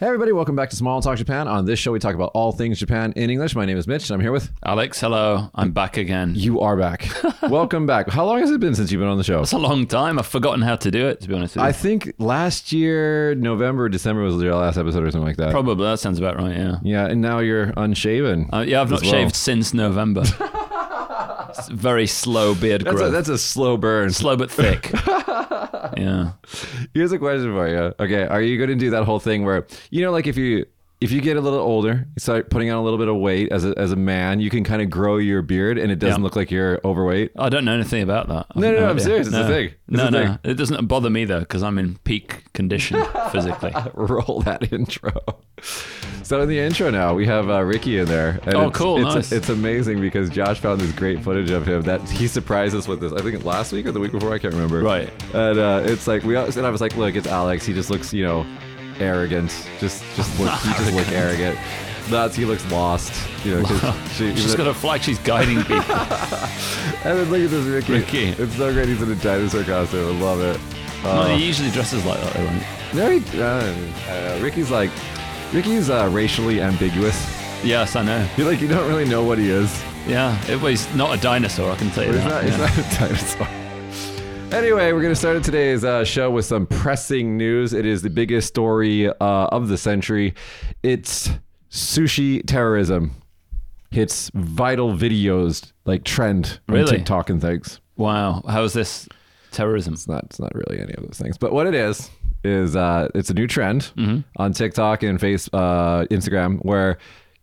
Hey everybody, welcome back to Small Talk Japan. On this show, we talk about all things Japan in English. My name is Mitch, and I'm here with Alex, hello. I'm back again. you. Are back. welcome back. How long has it been since you've been on the show? It's a long time. I've forgotten how to do it, to be honest with you. I think last year, November, December was your last episode or something like that. Probably. That sounds about right, yeah. Yeah, and now you're unshaven. Uh, yeah, I've not well. shaved since November. Very slow beard That's growth. a, that's a slow burn. slow but thick. yeah. Here's a question for you. Okay, are you going to do that whole thing where you know, like if you if you get a little older, you start putting on a little bit of weight as a, as a man, you can kind of grow your beard, and it doesn't Yeah. look like you're overweight. I don't know anything about that. I've No, no, no, I'm serious. It's a thing. It's no, a no. thing. It doesn't bother me, though, because I'm in peak condition physically. Roll that intro. So in the intro now, we have uh, Ricky in there. And Oh, it's, cool, It's, nice. it's amazing because Josh found this great footage of him that he surprised us with this. I think last week or the week before, I can't remember. Right. And uh, it's like we and I was like, look, it's Alex. He just looks, you know, arrogant. Just, just look. he just look arrogant. That's he looks lost. You know, 'cause she, She's got a flag. She's guiding people. and then look at this Ricky. Ricky. It's so great. He's in a dinosaur costume. I love it. no, Uh, he usually dresses like that, right? very. Uh, uh, Ricky's like, Ricky's uh, racially ambiguous. Yes, I know. You like you don't really know what he is. Yeah, it, well, he's not a dinosaur, I can tell you He's that. not, he's not a dinosaur. Anyway, we're going to start today's uh, show with some pressing news. It is the biggest story uh, of the century. It's sushi terrorism. Hits vital videos like trend on Really? TikTok and things. Wow, how is this terrorism? It's not. It's not really any of those things. But what it is is uh, it's a new trend Mm-hmm. on TikTok and Face, uh, Instagram, where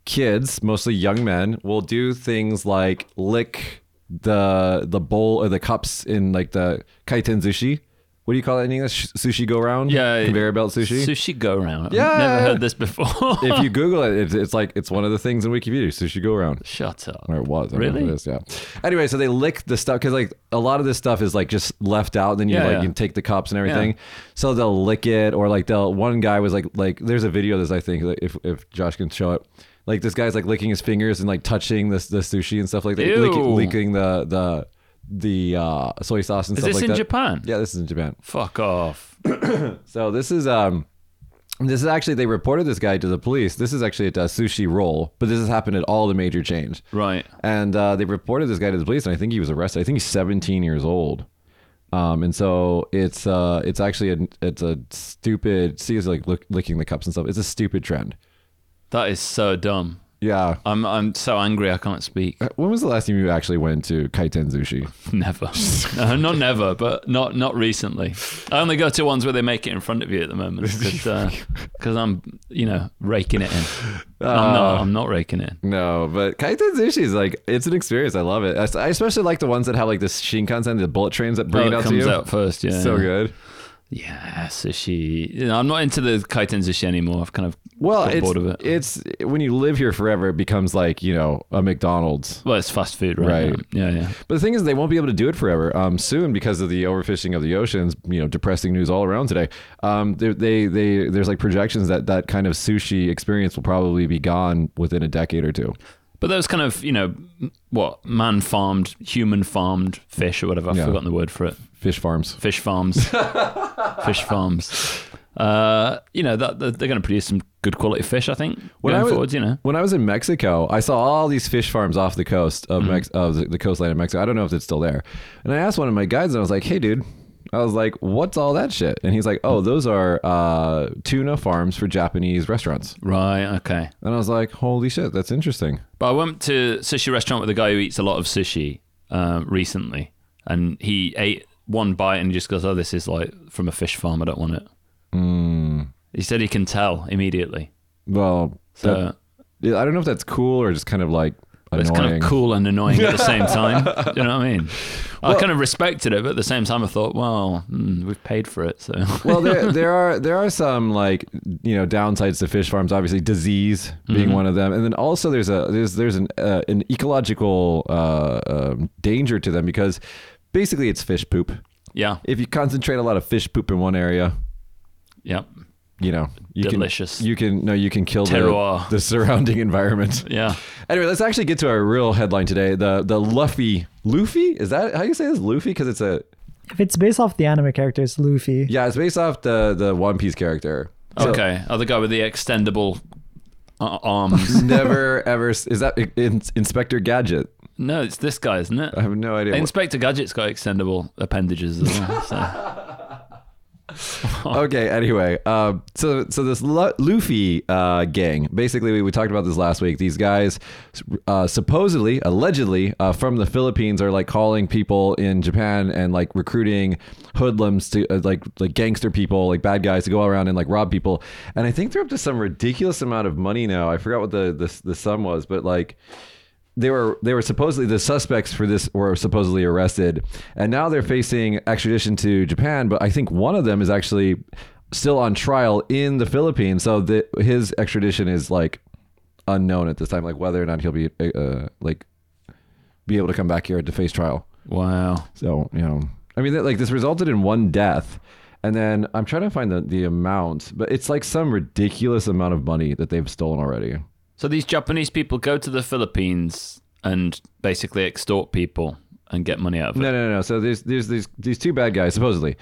kids, mostly young men, will do things like lick the the bowl or the cups in like the kaiten sushi. What do you call it in English? Sushi go round. Yeah, conveyor belt sushi. Sushi go round. Yeah. I've never heard this before. if you Google it, it's, it's like it's one of the things in Wikipedia. Sushi go round. Shut up. Or it was. I don't know if Really? it is, yeah. Anyway, so they lick the stuff because like a lot of this stuff is like just left out. And then you Yeah, like yeah. you take the cups and everything. So they'll lick it or like they'll. One guy was like like there's a video of this I think like, if if Josh can show it. Like this guy's like licking his fingers and like touching this the sushi and stuff like that. Licking, licking the the the uh, soy sauce and Is stuff like that. Is this in. Japan? Yeah, this is in Japan. Fuck off. So this is um this is actually they reported this guy to the police. This is actually at uh, Sushiro, but this has happened at all the major chains. Right. And uh, they reported this guy to the police, and I think he was arrested. I think he's 17 years old. Um, and so it's uh, it's actually a it's a stupid. See, he's like licking the cups and stuff. It's a stupid trend. That is so dumb. Yeah. I'm I'm so angry I can't speak. When was the last time you actually went to Kaiten Sushi? Never. no, not never, but not not recently. I only go to ones where they make it in front of you at the moment because I'm you know raking it in. I'm Uh, not. I'm not raking it. in. No, but Kaiten Sushi is like it's an experience. I love it. I I especially like the ones that have like this Shinkansen, the bullet trains that bring Oh, it out to comes you. out first. Yeah. so yeah. good. Yeah, sushi. You know, I'm not into the kaiten sushi anymore. I've kind of Well, it's, bored of it. it's when you live here forever, it becomes like you know a McDonald's. well, it's fast food, right? Right. Yeah, yeah. But the thing is, they won't be able to do it forever. Um, soon because of the overfishing of the oceans. You know, depressing news all around today. Um, they, they, they there's like projections that that kind of sushi experience will probably be gone within a decade or two. But those kind of, you know, what man farmed, human farmed fish or whatever. I've Yeah. forgotten the word for it. Fish farms. Fish farms. fish farms. Uh, you know, that, that they're going to produce some good quality fish, I think, When going I was- forwards, you know. When I was in Mexico, I saw all these fish farms off the coast Mm-hmm. of Mex- of the, the coastline of Mexico. I don't know if it's still there. And I asked one of my guides, and I was like, "Hey, dude." I was like, "What's all that shit?" And he's like, "Oh, those are uh, tuna farms for Japanese restaurants." Right, okay. And I was like, "Holy shit, that's interesting." But I went to a sushi restaurant with a guy who eats a lot of sushi uh, recently, and he ate one bite and he just goes, "Oh, this is like from a fish farm. I don't want it." Mm, He said he can tell immediately. well, So that- I don't know if that's cool or just kind of like annoying. it's kind of cool and annoying at the same time. You know what I mean? I kind of respected it, but at the same time, I thought, well, mm, we've paid for it, so well, there there are there are some like you know downsides to fish farms. Obviously, disease being Mhm. one of them, and then also there's a there's there's an uh, an ecological uh, um, danger to them because basically it's fish poop. yeah, If you concentrate a lot of fish poop in one area, yeah, you know you delicious. can you can no you can kill the, Terroir. the surrounding environment. yeah, Anyway, let's actually get to our real headline today. The the Luffy Luffy is that how you say this Luffy because it's a If it's based off the anime character, it's Luffy. yeah it's based off the the One Piece character. Okay. Oh, the guy with the extendable uh, arms. Never ever s- is that in, Inspector Gadget? No, it's this guy, isn't it? I have no idea. Inspector Gadget's got extendable appendages as well. So. okay anyway uh, so so this Lu- luffy uh, gang basically we, we talked about this last week these guys uh, supposedly allegedly uh, from the philippines are like calling people in japan and like recruiting hoodlums to uh, like like gangster people like bad guys to go around and like rob people and i think they're up to some ridiculous amount of money now i forgot what the the, the sum was but like they were they were supposedly the suspects for this were supposedly arrested. And now they're facing extradition to Japan but I think one of them is actually still on trial in the Philippines. So the, his extradition is like unknown at this time like whether or not he'll be uh, like be able to come back here to face trial. Wow. so you know I mean like this resulted in one death. And then I'm trying to find the, the amount but it's like some ridiculous amount of money that they've stolen already So these Japanese people go to the Philippines and basically extort people and get money out of it. No, no, no. So there's there's these these two bad guys supposedly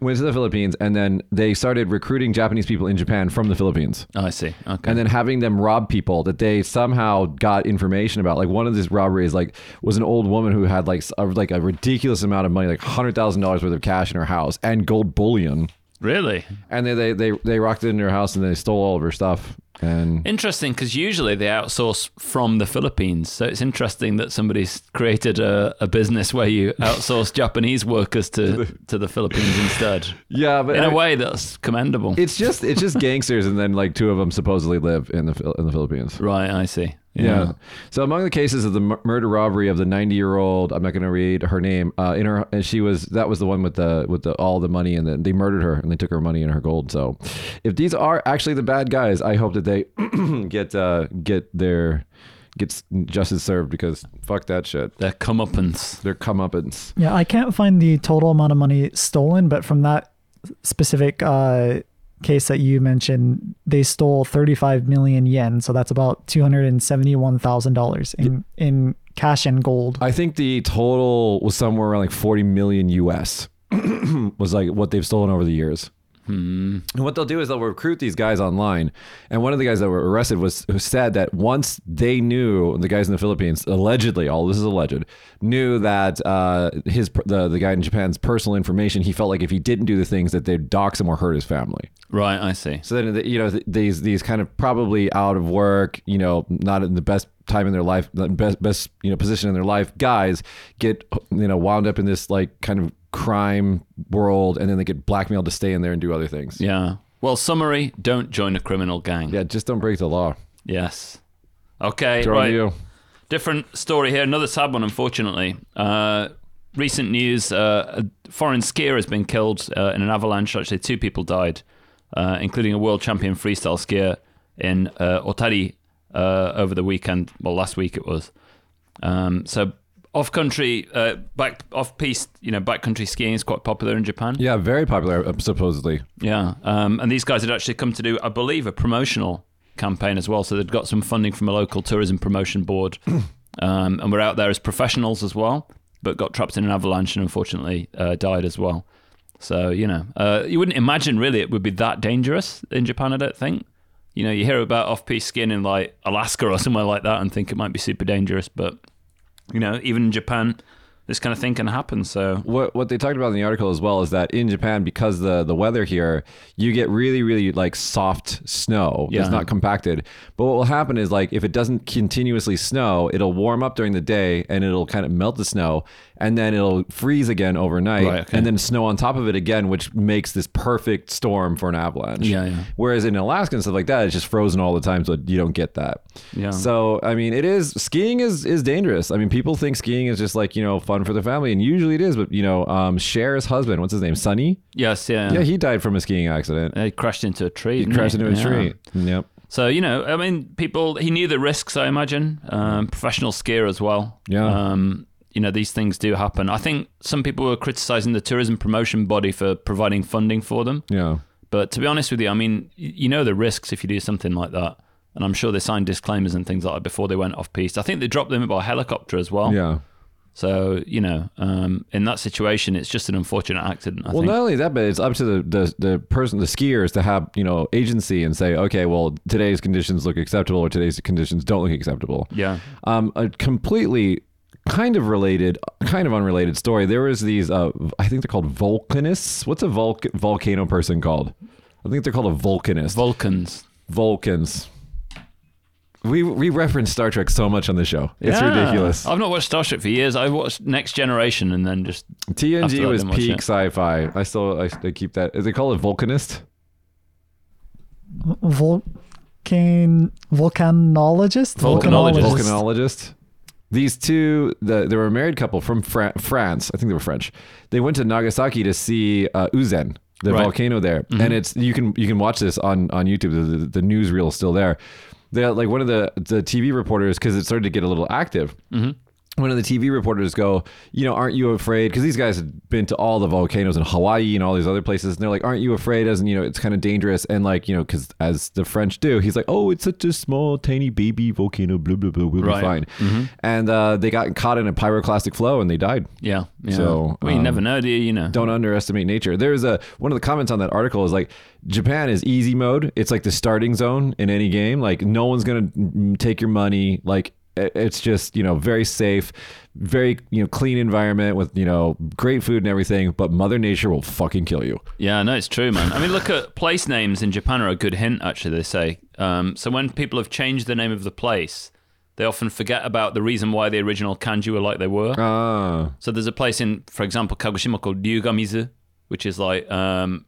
went to the Philippines and then they started recruiting Japanese people in Japan from the Philippines. Oh, I see. Okay. And then having them rob people that they somehow got information about. Like one of these robberies, like was an old woman who had like a, like a ridiculous amount of money, like hundred thousand dollars worth of cash in her house and gold bullion. Really And they they they, they rocked it into her house and they stole all of her stuff. And interesting because usually they outsource from the Philippines. So it's interesting that somebody's created a, a business where you outsource Japanese workers to to the Philippines instead. yeah, but In I- a way, that's commendable. it's just it's just gangsters, and then like two of them supposedly live in the in the Philippines. right. I see. Yeah. So among the cases of the murder robbery of the 90 year old, I'm not going to read her name. Uh, in her, and she was that was the one with the with the all the money, and then they murdered her and they took her money and her gold. So, if these are actually the bad guys, I hope that they get uh, get their gets justice served because fuck that shit. They're comeuppance. They're comeuppance. Yeah, I can't find the total amount of money stolen, but from that specific uh, case that you mentioned, they stole 35 million yen, so that's about $271,000 in in cash and gold. I think the total was somewhere around like 40 million US. was like what they've stolen over the years. And what they'll do is they'll recruit these guys online. And one of the guys that were arrested was who said that once they knew the guys in the Philippines allegedly, all this is alleged, knew that uh, his the the guy in Japan's personal information, he felt like if he didn't do the things that they'd dox him or hurt his family. Right. I see. So then, you know, th- these these kind of probably out of work, you know, not in the best time in their life, the best best you know position in their life, guys get you know wound up in this like kind of crime world, and then they get blackmailed to stay in there and do other things. Yeah. Well, summary: don't join a criminal gang. Yeah, just don't break the law. Yes. Okay. Throw right. you. Different story here. Another sad one, unfortunately. Uh, recent news: uh, a foreign skier has been killed uh, in an avalanche. Actually, two people died, uh, including a world champion freestyle skier in uh, Otari uh, over the weekend. Well, last week it was. Um, so, off country, uh, back off piste, you know, backcountry skiing is quite popular in Japan. Yeah, very popular uh, supposedly. Yeah, um, and these guys had actually come to do, I believe, a promotional campaign as well. So they'd got some funding from a local tourism promotion board, um, and were out there as professionals as well, but got trapped in an avalanche and unfortunately uh, died as well. So you know, uh, you wouldn't imagine really it would be that dangerous in Japan. I don't think. You know, you hear about off-piste skiing in like Alaska or somewhere like that, and think it might be super dangerous, but you know, even in Japan, this kind of thing can happen. So What what they talked about in the article as well is that in Japan, because the the weather here, you get really really like soft snow. Yeah. It's not compacted. But what will happen is like if it doesn't continuously snow, it'll warm up during the day and it'll kind of melt the snow, and then it'll freeze again overnight, Right, okay. and then snow on top of it again, which makes this perfect storm for an avalanche. Yeah, yeah. Whereas in Alaska and stuff like that, it's just frozen all the time, so you don't get that. Yeah. So I mean, it is skiing is is dangerous. I mean, people think skiing is just like you know fun for the family, and usually it is. But you know, um, Cher's husband, what's his name, Sonny? yes, yeah, Yeah, he died from a skiing accident. he crashed into a tree. He crashed into a Yeah. tree. Yep. So you know, I mean, people. He knew the risks. I imagine. Um, professional skier as well. Yeah. Um, you know, these things do happen. I think some people were criticizing the tourism promotion body for providing funding for them. Yeah. But to be honest with you, I mean, you know the risks if you do something like that. And I'm sure they signed disclaimers and things like that before they went off piste. I think they dropped them by helicopter as well. Yeah. So you know, um, in that situation, it's just an unfortunate accident. I Well, think. not only that, but it's up to the, the the person, the skiers, to have you know agency and say, okay, well, today's conditions look acceptable, or today's conditions don't look acceptable. Yeah. Um, a completely kind of related, kind of unrelated story. There was these, uh, I think they're called volcanists. What's a volc- volcano person called? I think they're called a volcanist. Vulcans. Vulcans. We we reference Star Trek so much on the show. It's Yeah. ridiculous. I've not watched Star Trek for years. I watched Next Generation and then just TNG that, was peak sci-fi. I still I, I keep that. Is they call it volcanist? Vulcan volcanologist. Volcanologist. volcanologist. These two, the, they were a married couple from Fra- France. I think they were French. They went to Nagasaki to see uh, Unzen, the Right. volcano there, and it's you can you can watch this on on YouTube. The, the, the newsreel is still there. They like one of the the TV reporters because it started to get a little active. One of the TV reporters go, you know, aren't you afraid? Because these guys had been to all the volcanoes in Hawaii and all these other places, and they're like, aren't you afraid? As you know, it's kind of dangerous, and like, you know, because as the French do, he's like, oh, it's such a small, tiny baby volcano, blah blah blah, we'll Right. be fine. And uh, they got caught in a pyroclastic flow and they died. yeah. yeah. So, well, you um, never know, do you? You know. Don't underestimate nature. There's a one of the comments on that article is like Japan is easy mode. It's like the starting zone in any game. Like no one's gonna take your money. Like it's just you know very safe, very you know clean environment with you know great food and everything. But Mother Nature will fucking kill you. Yeah, no, it's true, man. I mean, look at place names in Japan are a good hint, actually, they say. Um, so when people have changed the name of the place, they often forget about the reason why the original kanji were like they were. Ah, So there's a place in, for example, Kagoshima called Ryugamizu, which is like um,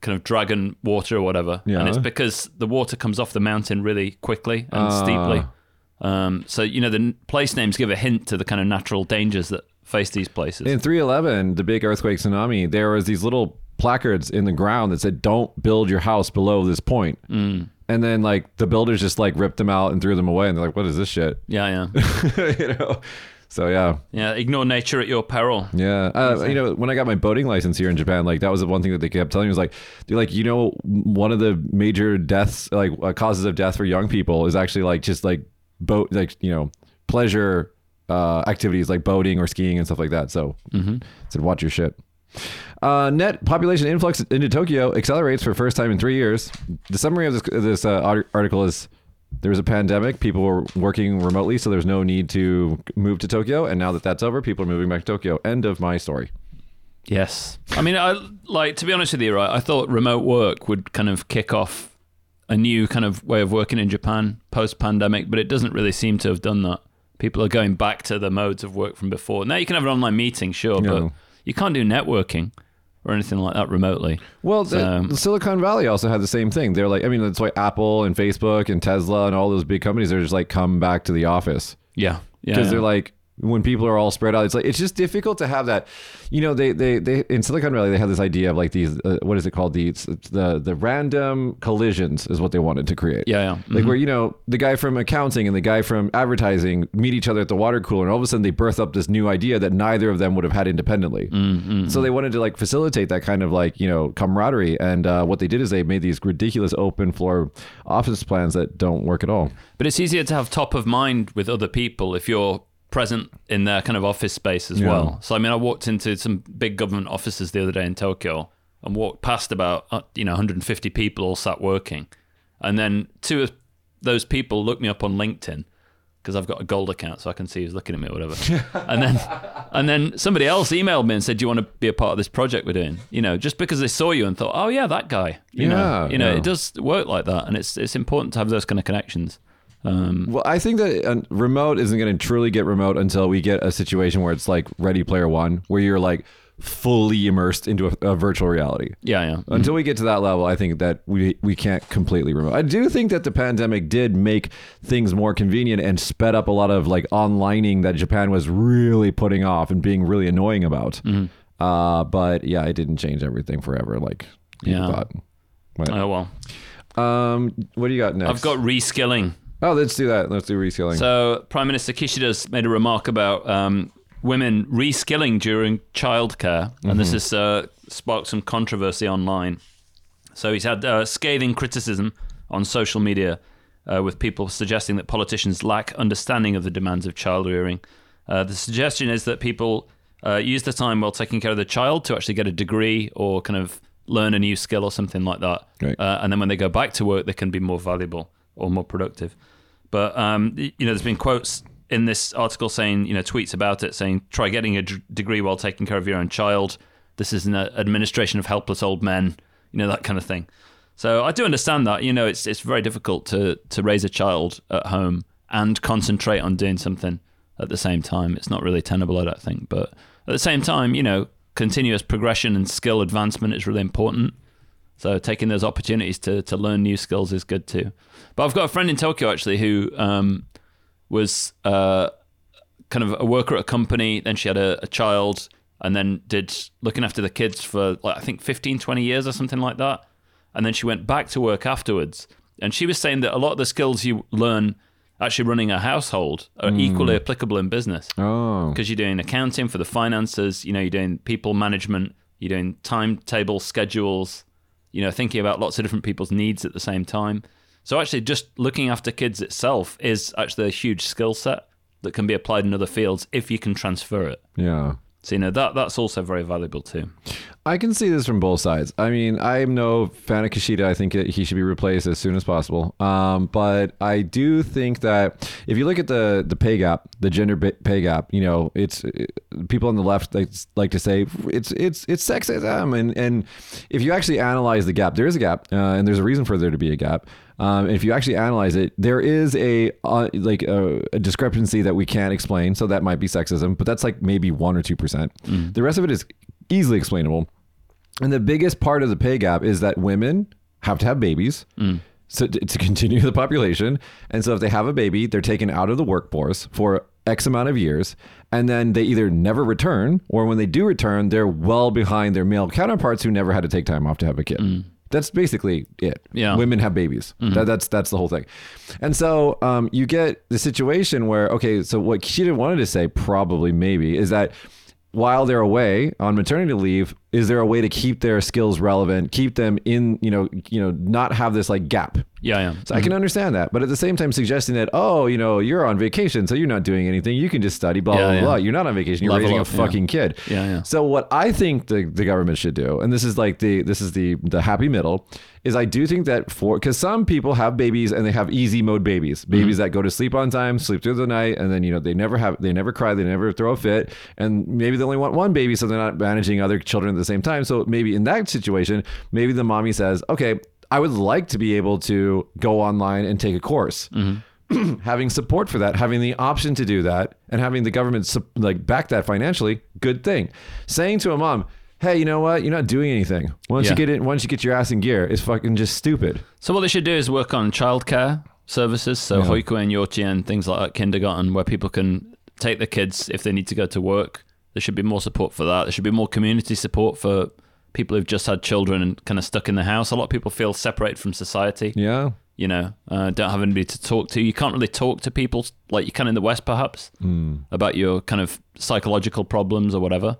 kind of dragon water or whatever. Yeah. And it's because the water comes off the mountain really quickly and Ah. steeply. Um, so, you know, the place names give a hint to the kind of natural dangers that face these places. in 311, the big earthquake tsunami, there was these little placards in the ground that said, "Don't build your house below this point." Mm. And then like the builders just like ripped them out and threw them away, and they're like, "What is this shit?" yeah, yeah. you know. So yeah, Yeah, ignore nature at your peril. Yeah, uh, you know, when I got my boating license here in Japan, like that was the one thing that they kept telling me was like, they're like, you know, one of the major deaths, like uh, causes of death for young people, is actually like just like boat, like you know, pleasure uh, activities like boating or skiing and stuff like that. So, said watch your shit. Uh, net population influx into Tokyo accelerates for first time in three years. The summary of this, this uh, article is there was a pandemic. People were working remotely, so there's no need to move to Tokyo. And now that that's over, people are moving back to Tokyo. End of my story. Yes. I mean, I like to be honest with you, right? I thought remote work would kind of kick off a new kind of way of working in Japan post pandemic, but it doesn't really seem to have done that. People are going back to the modes of work from before. Now you can have an online meeting, sure, No. but you can't do networking or anything like that remotely. Well, the, So- the Silicon Valley also had the same thing. They're like, I mean, that's why Apple and Facebook and Tesla and all those big companies are just like, come back to the office Yeah. Yeah. because yeah. they're like, when people are all spread out, it's like it's just difficult to have that. You know, they they they in Silicon Valley they have this idea of like these uh, what is it called the the the random collisions is what they wanted to create. Yeah, yeah. Like where you know the guy from accounting and the guy from advertising meet each other at the water cooler, and all of a sudden they birth up this new idea that neither of them would have had independently. So they wanted to like facilitate that kind of like you know camaraderie, and uh, what they did is they made these ridiculous open floor office plans that don't work at all. But it's easier to have top of mind with other people if you're present in their kind of office space as Yeah. well. So I mean, I walked into some big government offices the other day in Tokyo and walked past about uh, you know 150 people all sat working, and then two of those people looked me up on LinkedIn because I've got a gold account, so I can see who's looking at me or whatever. and then and then somebody else emailed me and said, "Do you want to be a part of this project we're doing?" You know, just because they saw you and thought, "Oh yeah, that guy." You know, you know, yeah. it does work like that, and it's it's important to have those kind of connections. Um, Well, I think that uh, remote isn't going to truly get remote until we get a situation where it's like Ready Player One, where you're like fully immersed into a, a virtual reality. yeah, yeah. Until we get to that level, I think that we we can't completely remote. I do think that the pandemic did make things more convenient and sped up a lot of like onlining that Japan was really putting off and being really annoying about. Uh, but yeah, it didn't change everything forever like Yeah. thought. But, Oh well. um, what do you got next? I've got reskilling. Oh, let's do that. Let's do reskilling. So Prime Minister Kishida's made a remark about um, women reskilling during childcare, and this has uh, sparked some controversy online. So he's had uh, scathing criticism on social media, uh, with people suggesting that politicians lack understanding of the demands of child rearing, Uh, the suggestion is that people uh, use the time while taking care of the child to actually get a degree or kind of learn a new skill or something like that. Right. Uh, and then when they go back to work, they can be more valuable or more productive. But um, you know, there's been quotes in this article saying, you know, tweets about it saying, try getting a d- degree while taking care of your own child. This is an uh, administration of helpless old men. You know that kind of thing. So I do understand that. You know, it's it's very difficult to to raise a child at home and concentrate on doing something at the same time. It's not really tenable, I don't think. But at the same time, you know, continuous progression and skill advancement is really important. So taking those opportunities to to learn new skills is good too. But I've got a friend in Tokyo actually who um, was uh, kind of a worker at a company. Then she had a, a child, and then did looking after the kids for like I think 15, 20 years or something like that. And then she went back to work afterwards. And she was saying that a lot of the skills you learn actually running a household are equally applicable in business Oh, because you're doing accounting for the finances, you know, you're doing people management, you're doing timetable schedules, you know, thinking about lots of different people's needs at the same time. So actually just looking after kids itself is actually a huge skill set that can be applied in other fields if you can transfer it. yeah. So you know that that's also very valuable too. I can see this from both sides. I mean, I'm no fan of Kishida. I think that he should be replaced as soon as possible. Um, but I do think that if you look at the the pay gap, the gender pay gap, you know, it's it, people on the left like, like to say it's it's it's sexism, and and if you actually analyze the gap, there is a gap, uh, and there's a reason for there to be a gap. Um, if you actually analyze it, there is a uh, like a, a discrepancy that we can't explain. So that might be sexism, but that's like maybe one or two percent. The rest of it is easily explainable. And the biggest part of the pay gap is that women have to have babies. Mm. So to, to continue the population, and so if they have a baby, they're taken out of the workforce for X amount of years, and then they either never return, or when they do return, they're well behind their male counterparts who never had to take time off to have a kid. Mm. That's basically it. Yeah. women have babies. Mm-hmm. That, that's that's the whole thing. And so um, you get the situation where okay, so what Kishida wanted to say, probably maybe, is that while they're away on maternity leave, is there a way to keep their skills relevant, keep them in, you know, you know, not have this like gap? Yeah, I am. So I can mm-hmm. understand that, but at the same time, suggesting that oh, you know, you're on vacation, so you're not doing anything. You can just study, blah Yeah, blah yeah. blah. You're not on vacation. You're Level raising up, a yeah. fucking kid. Yeah, yeah. So what I think the, the government should do, and this is like the this is the the happy middle, is I do think that for because some people have babies and they have easy mode babies, mm-hmm. babies that go to sleep on time, sleep through the night, and then you know they never have they never cry, they never throw a fit, and maybe they only want one baby, so they're not managing other children at the same time. So maybe in that situation, maybe the mommy says, okay. I would like to be able to go online and take a course mm-hmm. having support for that, having the option to do that, and having the government like back that financially, good thing. Saying to a mom, "Hey, you know what? You're not doing anything. Once Yeah. you get in, once you get your ass in gear, it's fucking just stupid." So what they should do is work on childcare services, so Yeah. hoikuen, yochien, things like that, kindergarten, where people can take the kids if they need to go to work. There should be more support for that. There should be more community support for people who've just had children and kind of stuck in the house. A lot of people feel separated from society. Yeah, You know, uh, don't have anybody to talk to. You can't really talk to people like you can in the West, perhaps, about your kind of psychological problems or whatever.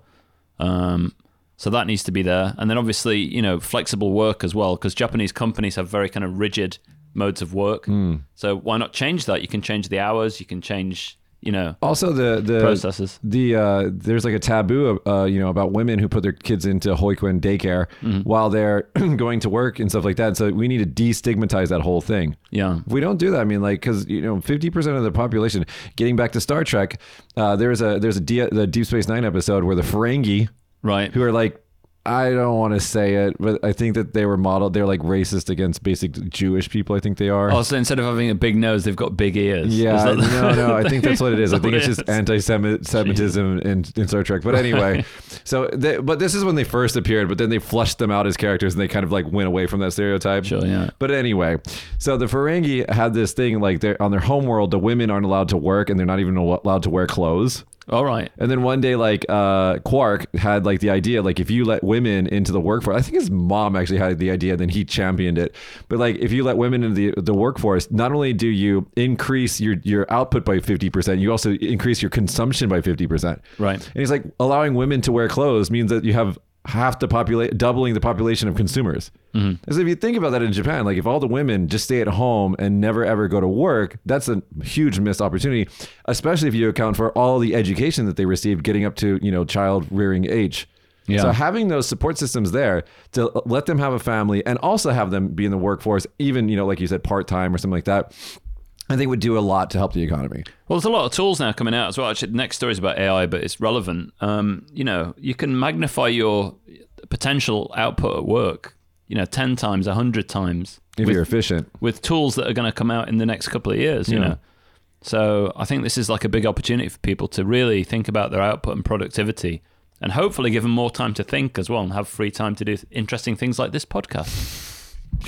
Um, so that needs to be there. And then obviously, you know, flexible work as well, because Japanese companies have very kind of rigid modes of work. So why not change that? You can change the hours, you can change, you know, Also, the the processes. the uh, there's like a taboo, uh, you know, about women who put their kids into hoikuen daycare while they're going to work and stuff like that. So we need to destigmatize that whole thing. Yeah. If we don't do that, I mean, like, because you know, fifty percent of the population. Getting back to Star Trek, uh, there's a there's a D- the Deep Space Nine episode where the Ferengi, Right. who are like, I don't want to say it, but I think that they were modeled. They're like racist against basic Jewish people. I think they are. Oh, also, instead of having a big nose, they've got big ears. Yeah, that- no, no. I think that's what it is. I think it's just anti-Semitism in, in Star Trek. But anyway, so they, but this is when they first appeared. But then they flushed them out as characters, and they kind of like went away from that stereotype. Sure, yeah. But anyway, so the Ferengi had this thing like they're on their homeworld. The women aren't allowed to work, and they're not even allowed to wear clothes. All right. And then one day, like uh, Quark had like the idea, like if you let women into the workforce, I think his mom actually had the idea, then he championed it. But like if you let women into the the workforce, not only do you increase your your output by fifty percent, you also increase your consumption by fifty percent. Right. And he's like allowing women to wear clothes means that you have half the population, doubling the population of consumers. Mm-hmm. Because if you think about that in Japan, like if all the women just stay at home and never ever go to work, that's a huge missed opportunity. Especially if you account for all the education that they received getting up to you know child rearing age. Yeah. So having those support systems there to let them have a family and also have them be in the workforce, even you know like you said part time or something like that, I think would do a lot to help the economy. Well, there's a lot of tools now coming out as well. Actually, the next story is about AI, but it's relevant. Um, you know, you can magnify your potential output at work, you know, 10 times, 100 times If with, you're efficient. with tools that are going to come out in the next couple of years, you Yeah. know. So I think this is like a big opportunity for people to really think about their output and productivity and hopefully give them more time to think as well and have free time to do interesting things like this podcast.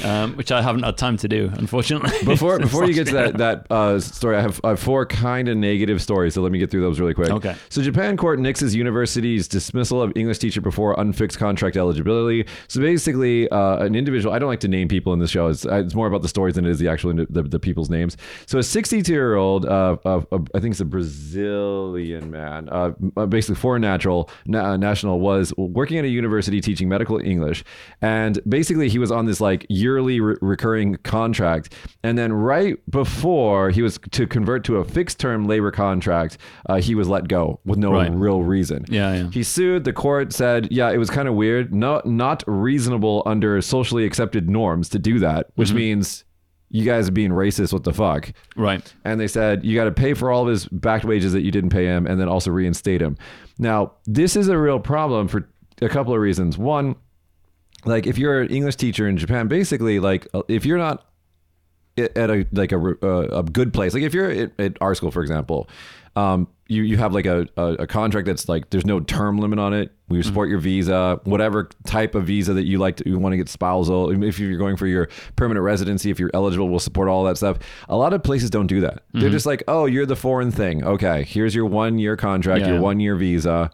Um, which I haven't had time to do, unfortunately. Before before you get to that that uh, story, I have, I have four kind of negative stories. So let me get through those really quick. Okay. So Japan court nixes university's dismissal of English teacher before unfixed contract eligibility. So basically, uh, an individual. I don't like to name people in this show. It's, it's more about the stories than it is the actual the, the people's names. So a 62 year old, uh, uh, uh, I think it's a Brazilian man, uh, basically foreign natural na- national, was working at a university teaching medical English, and basically he was on this like yearly re- recurring contract, and then right before he was to convert to a fixed term labor contract, uh, he was let go with no Right. real reason. Yeah, yeah. He sued. The court said, yeah, it was kind of weird, not not reasonable under socially accepted norms to do that, which Mm-hmm. means you guys are being racist. What the fuck? Right. and they said you got to pay for all of his back wages that you didn't pay him and then also reinstate him now this is a real problem for a couple of reasons one like if you're an english teacher in japan basically like uh, if you're not at a like a, uh, a good place like if you're at, at our school for example um, you you have like a, a, a contract that's like there's no term limit on it. We support your visa whatever type of visa that you like to you want to get spousal if you're going for your permanent residency if you're eligible we'll support all that stuff. A lot of places don't do that. They're just like oh you're the foreign thing. Okay here's your one year contract Yeah. your one year visa.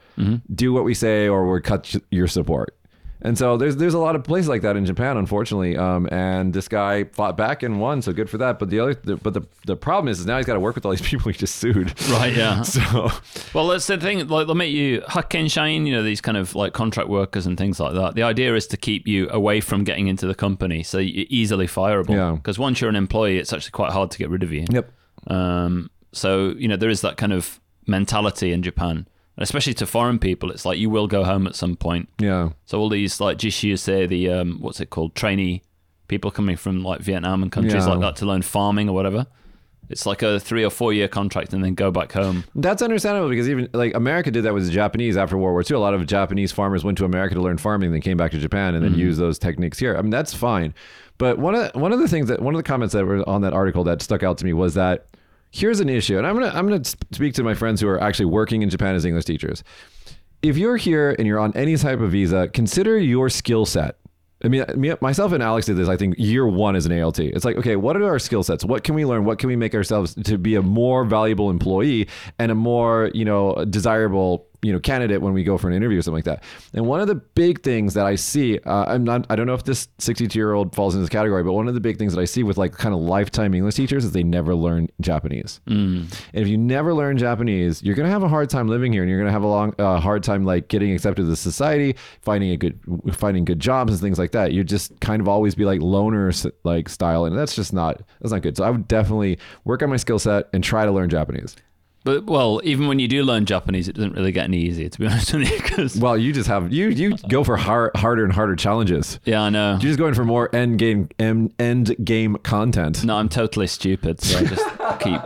Do what we say or we'll cut your support and so there's there's a lot of places like that in Japan, unfortunately. Um, and this guy fought back and won, so good for that. But the other, the, but the the problem is, is now he's got to work with all these people he just sued. Right, yeah. So Well, that's the thing. Like, they'll make you haken shain, you know, these kind of like contract workers and things like that. The idea is to keep you away from getting into the company, so you're easily fireable. Yeah. Because once you're an employee, it's actually quite hard to get rid of you. yep. Um, so you know, there is that kind of mentality in Japan, especially to foreign people. It's like you will go home at some point. Yeah. So all these like jisshusei the um, what's it called trainee people coming from like Vietnam and countries Yeah. like that to learn farming or whatever. It's like a three or four year contract and then go back home. That's understandable because even like America did that with the Japanese after World War II. A lot of Japanese farmers went to America to learn farming, then came back to Japan and then used those techniques here. I mean, that's fine. But one of one of the things that one of the comments that were on that article that stuck out to me was that here's an issue, and I'm gonna I'm gonna speak to my friends who are actually working in Japan as English teachers. If you're here and you're on any type of visa, consider your skill set. I mean, me, myself and Alex did this. I think year one as an ALT. It's like, okay, what are our skill sets? What can we learn? What can we make ourselves to be a more valuable employee and a more, you know, desirable, you know, candidate when we go for an interview or something like that. And one of the big things that I see, uh, I'm not, I don't know if this 62 year old falls in this category, but one of the big things that I see with like kind of lifetime English teachers is they never learn Japanese. And if you never learn Japanese, you're gonna have a hard time living here, and you're gonna have a long, uh, hard time like getting accepted to society, finding a good, finding good jobs and things like that. You just kind of always be like loner like style, and that's just not that's not good. So I would definitely work on my skill set and try to learn Japanese. But well, even when you do learn Japanese, it doesn't really get any easier to be honest with you. 'cause- Well, you just have you you go for hard, harder and harder challenges. yeah, I know. You're just going for more end game end, end game content. No, I'm totally stupid. So I just keep,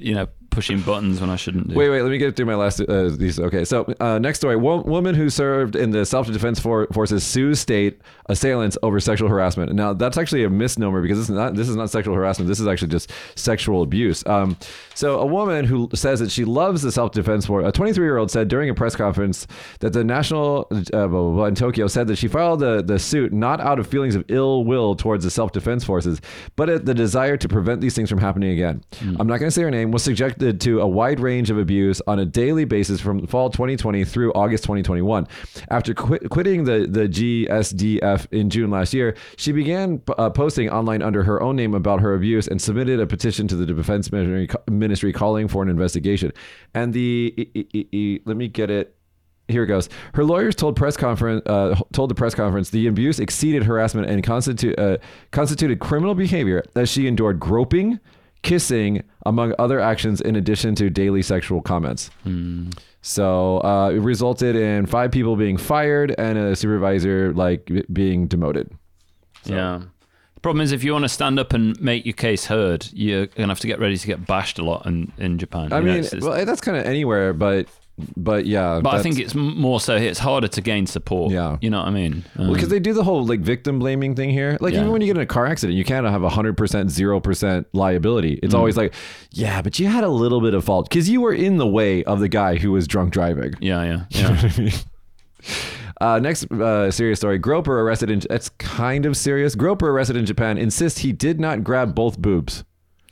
you know, pushing buttons when I shouldn't do. Wait, wait. Let me get through my last. Uh, these. Okay. So uh, next story: Wo- woman who served in the self-defense for- forces sues state assailants over sexual harassment. Now that's actually a misnomer because this is not. This is not sexual harassment. This is actually just sexual abuse. Um, so a woman who says that she loves the self-defense force. A 23-year-old said during a press conference that the national uh, blah, blah, blah, in Tokyo said that she filed the the suit not out of feelings of ill will towards the self-defense forces, but at the desire to prevent these things from happening again. I'm not going to say her name. Was subjected to a wide range of abuse on a daily basis from fall 2020 through August 2021. After quit, quitting the, the GSDF in June last year, she began uh, posting online under her own name about her abuse and submitted a petition to the Defense Ministry, calling for an investigation. And the, e- e- e- let me get it here it goes. Her lawyers told press conference uh, told the press conference the abuse exceeded harassment and constitu- uh, constituted criminal behavior as she endured groping, kissing, among other actions, in addition to daily sexual comments. So uh, it resulted in five people being fired and a supervisor like being demoted. Yeah. The problem is, if you want to stand up and make your case heard, you're going to have to get ready to get bashed a lot in, in Japan. I You mean, well, that's kind of anywhere, but but yeah. but I think it's more so here. It's harder to gain support. Yeah. You know what I mean? Um, because they do the whole like victim blaming thing here. Like Yeah. even when you get in a car accident, you can't have hundred percent, zero percent liability. It's always like, yeah, but you had a little bit of fault because you were in the way of the guy who was drunk driving. yeah, yeah, yeah. Uh, next uh, serious story: Groper arrested in. It's kind of serious. Groper arrested in Japan insists he did not grab both boobs.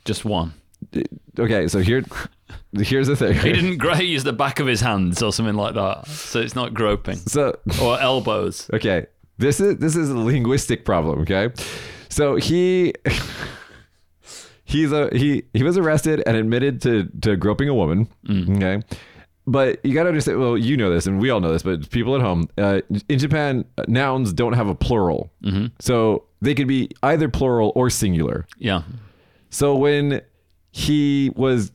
Just one. Okay, so here, here's the thing. He didn't gra- use the back of his hands or something like that. So it's not groping So or elbows. Okay. This is this is a linguistic problem, okay? So he he's a he he was arrested and admitted to to groping a woman, okay? But you got to understand well, you know this and we all know this, but people at home, uh, in Japan nouns don't have a plural. So they could be either plural or singular. Yeah. So when he was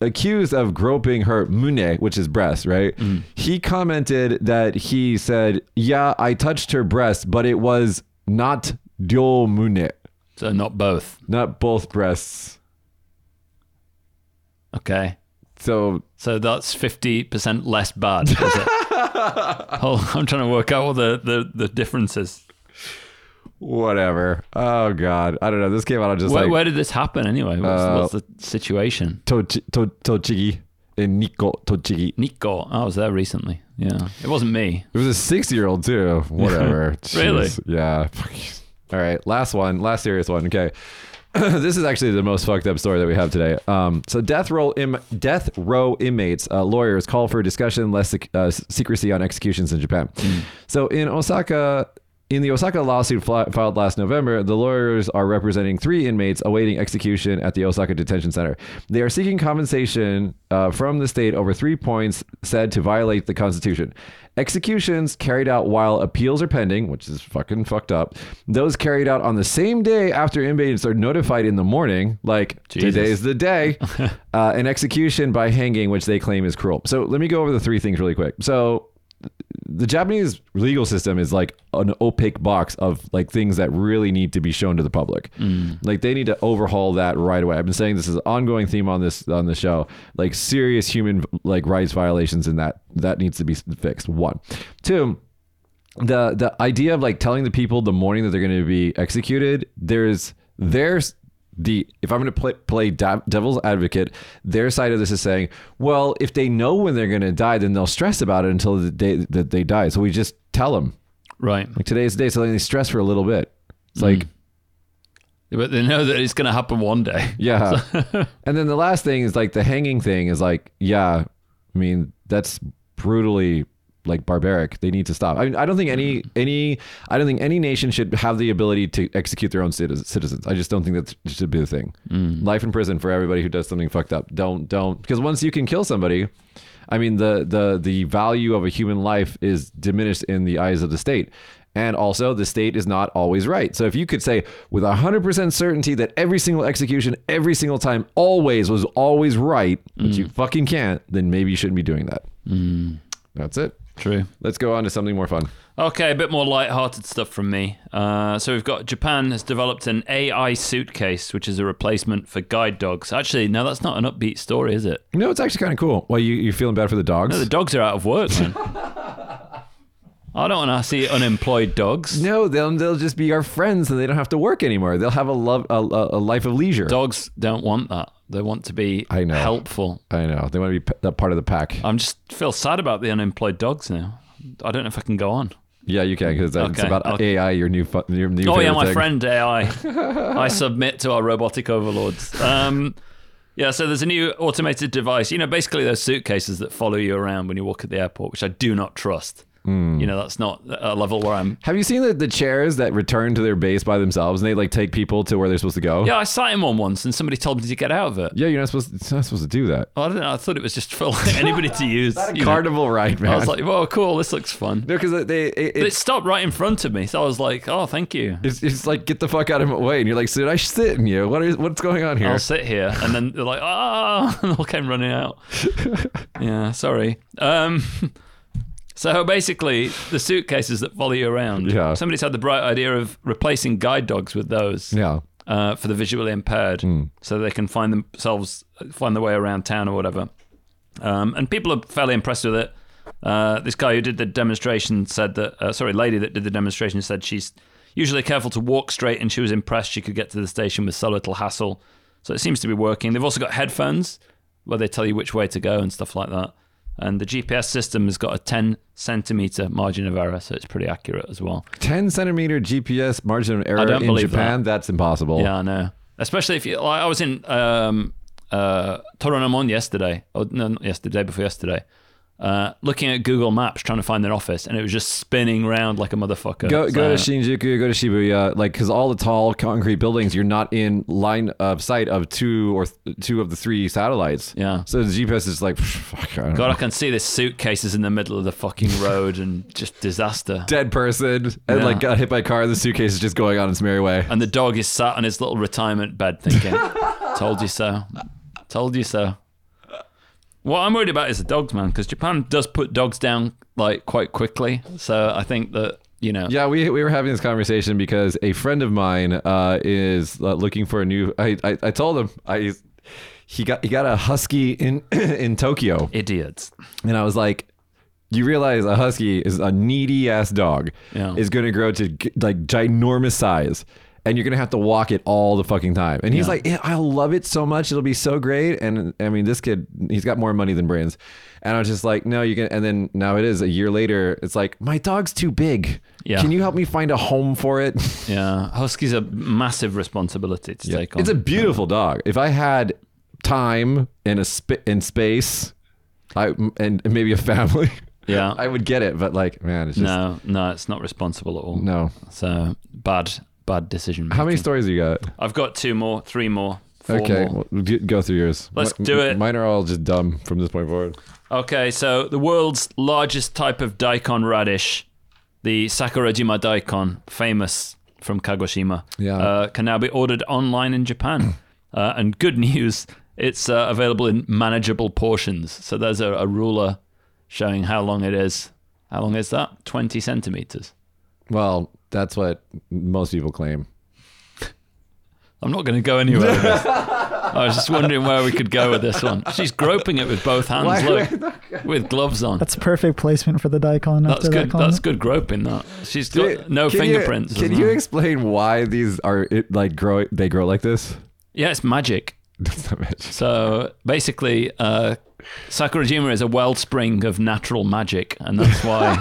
accused of groping her mune, which is breast, right? Mm-hmm. He commented that he said, "Yeah, I touched her breast, but it was not ryo mune, So not both. not both breasts." Okay. So So that's fifty percent less bad. Is it? oh, I'm trying to work out what the, the, the difference is. Whatever. Oh God, I don't know. This came out of just Where, like where did this happen anyway? What's, Uh, what's the situation? Tochi- to- Tochigi in Nikko Tochigi. Nikko. I was there recently. Yeah. It wasn't me. It was a six-year-old too. Whatever. Really? Yeah. All right. Last one. Last serious one. Okay. this is actually the most fucked up story that we have today. Um, so death row Im- death row inmates, uh, lawyers call for discussion less sec- uh, secrecy on executions in Japan. So in Osaka. In the Osaka lawsuit filed last November, the lawyers are representing three inmates awaiting execution at the Osaka Detention Center. They are seeking compensation uh, from the state over three points said to violate the Constitution. Executions carried out while appeals are pending, which is fucking fucked up. Those carried out on the same day after inmates are notified in the morning, like Jesus. today's the day, uh, an execution by hanging, which they claim is cruel. So let me go over the three things really quick. So the Japanese legal system is like an opaque box of like things that really need to be shown to the public. Mm. Like they need to overhaul that right away. I've been saying this is an ongoing theme on this on the show. Like serious human like rights violations in that that needs to be fixed. One, two the the idea of like telling the people the morning that they're going to be executed there's there's the if i'm going to play, play devil's advocate their side of this is saying well if they know when they're going to die then they'll stress about it until the day that they die. So we just tell them. Right. like today's the day so then they stress for a little bit. It's hmm. like But they know that it's going to happen one day. yeah. And then the last thing is like the hanging thing is like yeah i mean that's brutally like barbaric they need to stop. I mean i don't think any mm. any i don't think any nation should have the ability to execute their own citizens. I just don't think that should be the thing. Mm. Life in prison for everybody who does something fucked up. Don't don't because once you can kill somebody i mean the the the value of a human life is diminished in the eyes of the state. And also, the state is not always right. So if you could say with 100% certainty that every single execution, every single time, always was always right, but you mm. fucking can't, then maybe you shouldn't be doing that. That's it. True. Let's go on to something more fun. Okay, a bit more light-hearted stuff from me. Uh, so we've got Japan has developed an AI suitcase, which is a replacement for guide dogs. Actually, no, that's not an upbeat story, is it? No, it's actually kind of cool. Well, you, you're feeling bad for the dogs? No, the dogs are out of work, man. I don't want to see unemployed dogs. no, they'll, they'll just be our friends and they don't have to work anymore. They'll have a, love, a, a life of leisure. Dogs don't want that. They want to be I know. helpful. I know. They want to be p- that part of the pack. I'm just feel sad about the unemployed dogs now. I don't know if I can go on. Yeah, you can because it's about okay. AI, your new, fu- your new Oh yeah, my thing. friend AI. I submit to our robotic overlords. Um, yeah, so there's a new automated device. You know, basically those suitcases that follow you around when you walk at the airport, which I do not trust. You know, that's not a level where I'm. Have you seen the, the chairs that return to their base by themselves and they like take people to where they're supposed to go? Yeah, I sat in one once, and somebody told me to get out of it. Yeah, you're not supposed. It's not supposed to do that. I don't know. I thought it was just for like, anybody to use. you know. Carnival ride, man. I was like, "Whoa, cool! This looks fun." no, because they it, But it stopped right in front of me, so I was like, "Oh, thank you." it's it's like get the fuck out of my way, and you're like, should I sit in you? What is what's going on here? I'll sit here, and then they're like, "Ah!" and all came running out. yeah, sorry. Um, so basically, the suitcases that follow you around. Yeah. Somebody's had the bright idea of replacing guide dogs with those. yeah. uh, for the visually impaired, so they can find themselves find their way around town or whatever. Um, and people are fairly impressed with it. Uh, this guy who did the demonstration said that, uh, sorry, lady that did the demonstration said she's usually careful to walk straight, and she was impressed she could get to the station with so little hassle. So it seems to be working. They've also got headphones where they tell you which way to go and stuff like that. And the GPS system has got a 10 centimeter margin of error, so it's pretty accurate as well. 10 centimeter GPS margin of error in Japan. That's impossible. Yeah, I know. Especially if you, like, I was in um, uh, Toranomon yesterday, or no, not yesterday, before yesterday, uh, looking at Google Maps trying to find their office, and it was just spinning around like a motherfucker. Go, go to Shinjuku, go to Shibuya, like because all the tall concrete buildings, you're not in line of sight of two or th- two of the three satellites. Yeah. So the GPS is like, fuck, I God, know. I can see this suitcases in the middle of the fucking road and just disaster. dead person and Yeah. like got hit by a car. The suitcase is just going on its merry way. And the dog is sat on his little retirement bed thinking, told you so. Told you so. What I'm worried about is the dogs, man, because Japan does put dogs down like quite quickly. So I think that, you know, Yeah, we, we were having this conversation because a friend of mine uh, is uh, looking for a new. I, I, I told him I he got he got a husky in in Tokyo, idiots. and I was like, you realize a husky is a needy ass dog Yeah. is going to grow to g- like ginormous size. And you're gonna have to walk it all the fucking time. And he's Yeah. like, yeah, I love it so much. It'll be so great. And I mean, this kid, he's got more money than brains. And I was just like, no, you can. And then now it is a year later. It's like my dog's too big. Yeah. Can you help me find a home for it? Yeah, Husky's a massive responsibility to take on. It's a beautiful dog. If I had time and a sp- in space, I and maybe a family, Yeah. I would get it. But like, man, it's just no, no, it's not responsible at all. no. So bad, bad decision. How many making. stories you got? I've got two more, three more, four okay, more. well, g- go through yours. Let's Mi- do it. Mine are all just dumb from this point forward. Okay, so the world's largest type of daikon radish, the Sakurajima daikon, famous from Kagoshima, Yeah. uh, can now be ordered online in Japan. uh, and good news, it's uh, available in manageable portions. So there's a, a ruler showing how long it is. How long is that? 20 centimeters. Well, that's what most people claim. I'm not going to go anywhere with this. I was just wondering where we could go with this one. She's groping it with both hands, Why- look, with gloves on. That's perfect placement for the daikon. That's after good. That. That's good groping. That she's got no can fingerprints. as Can well. you explain why these are it, like grow? They grow like this. Yeah, it's magic. That's not much. So basically, uh, Sakurajima is a wellspring of natural magic, and that's why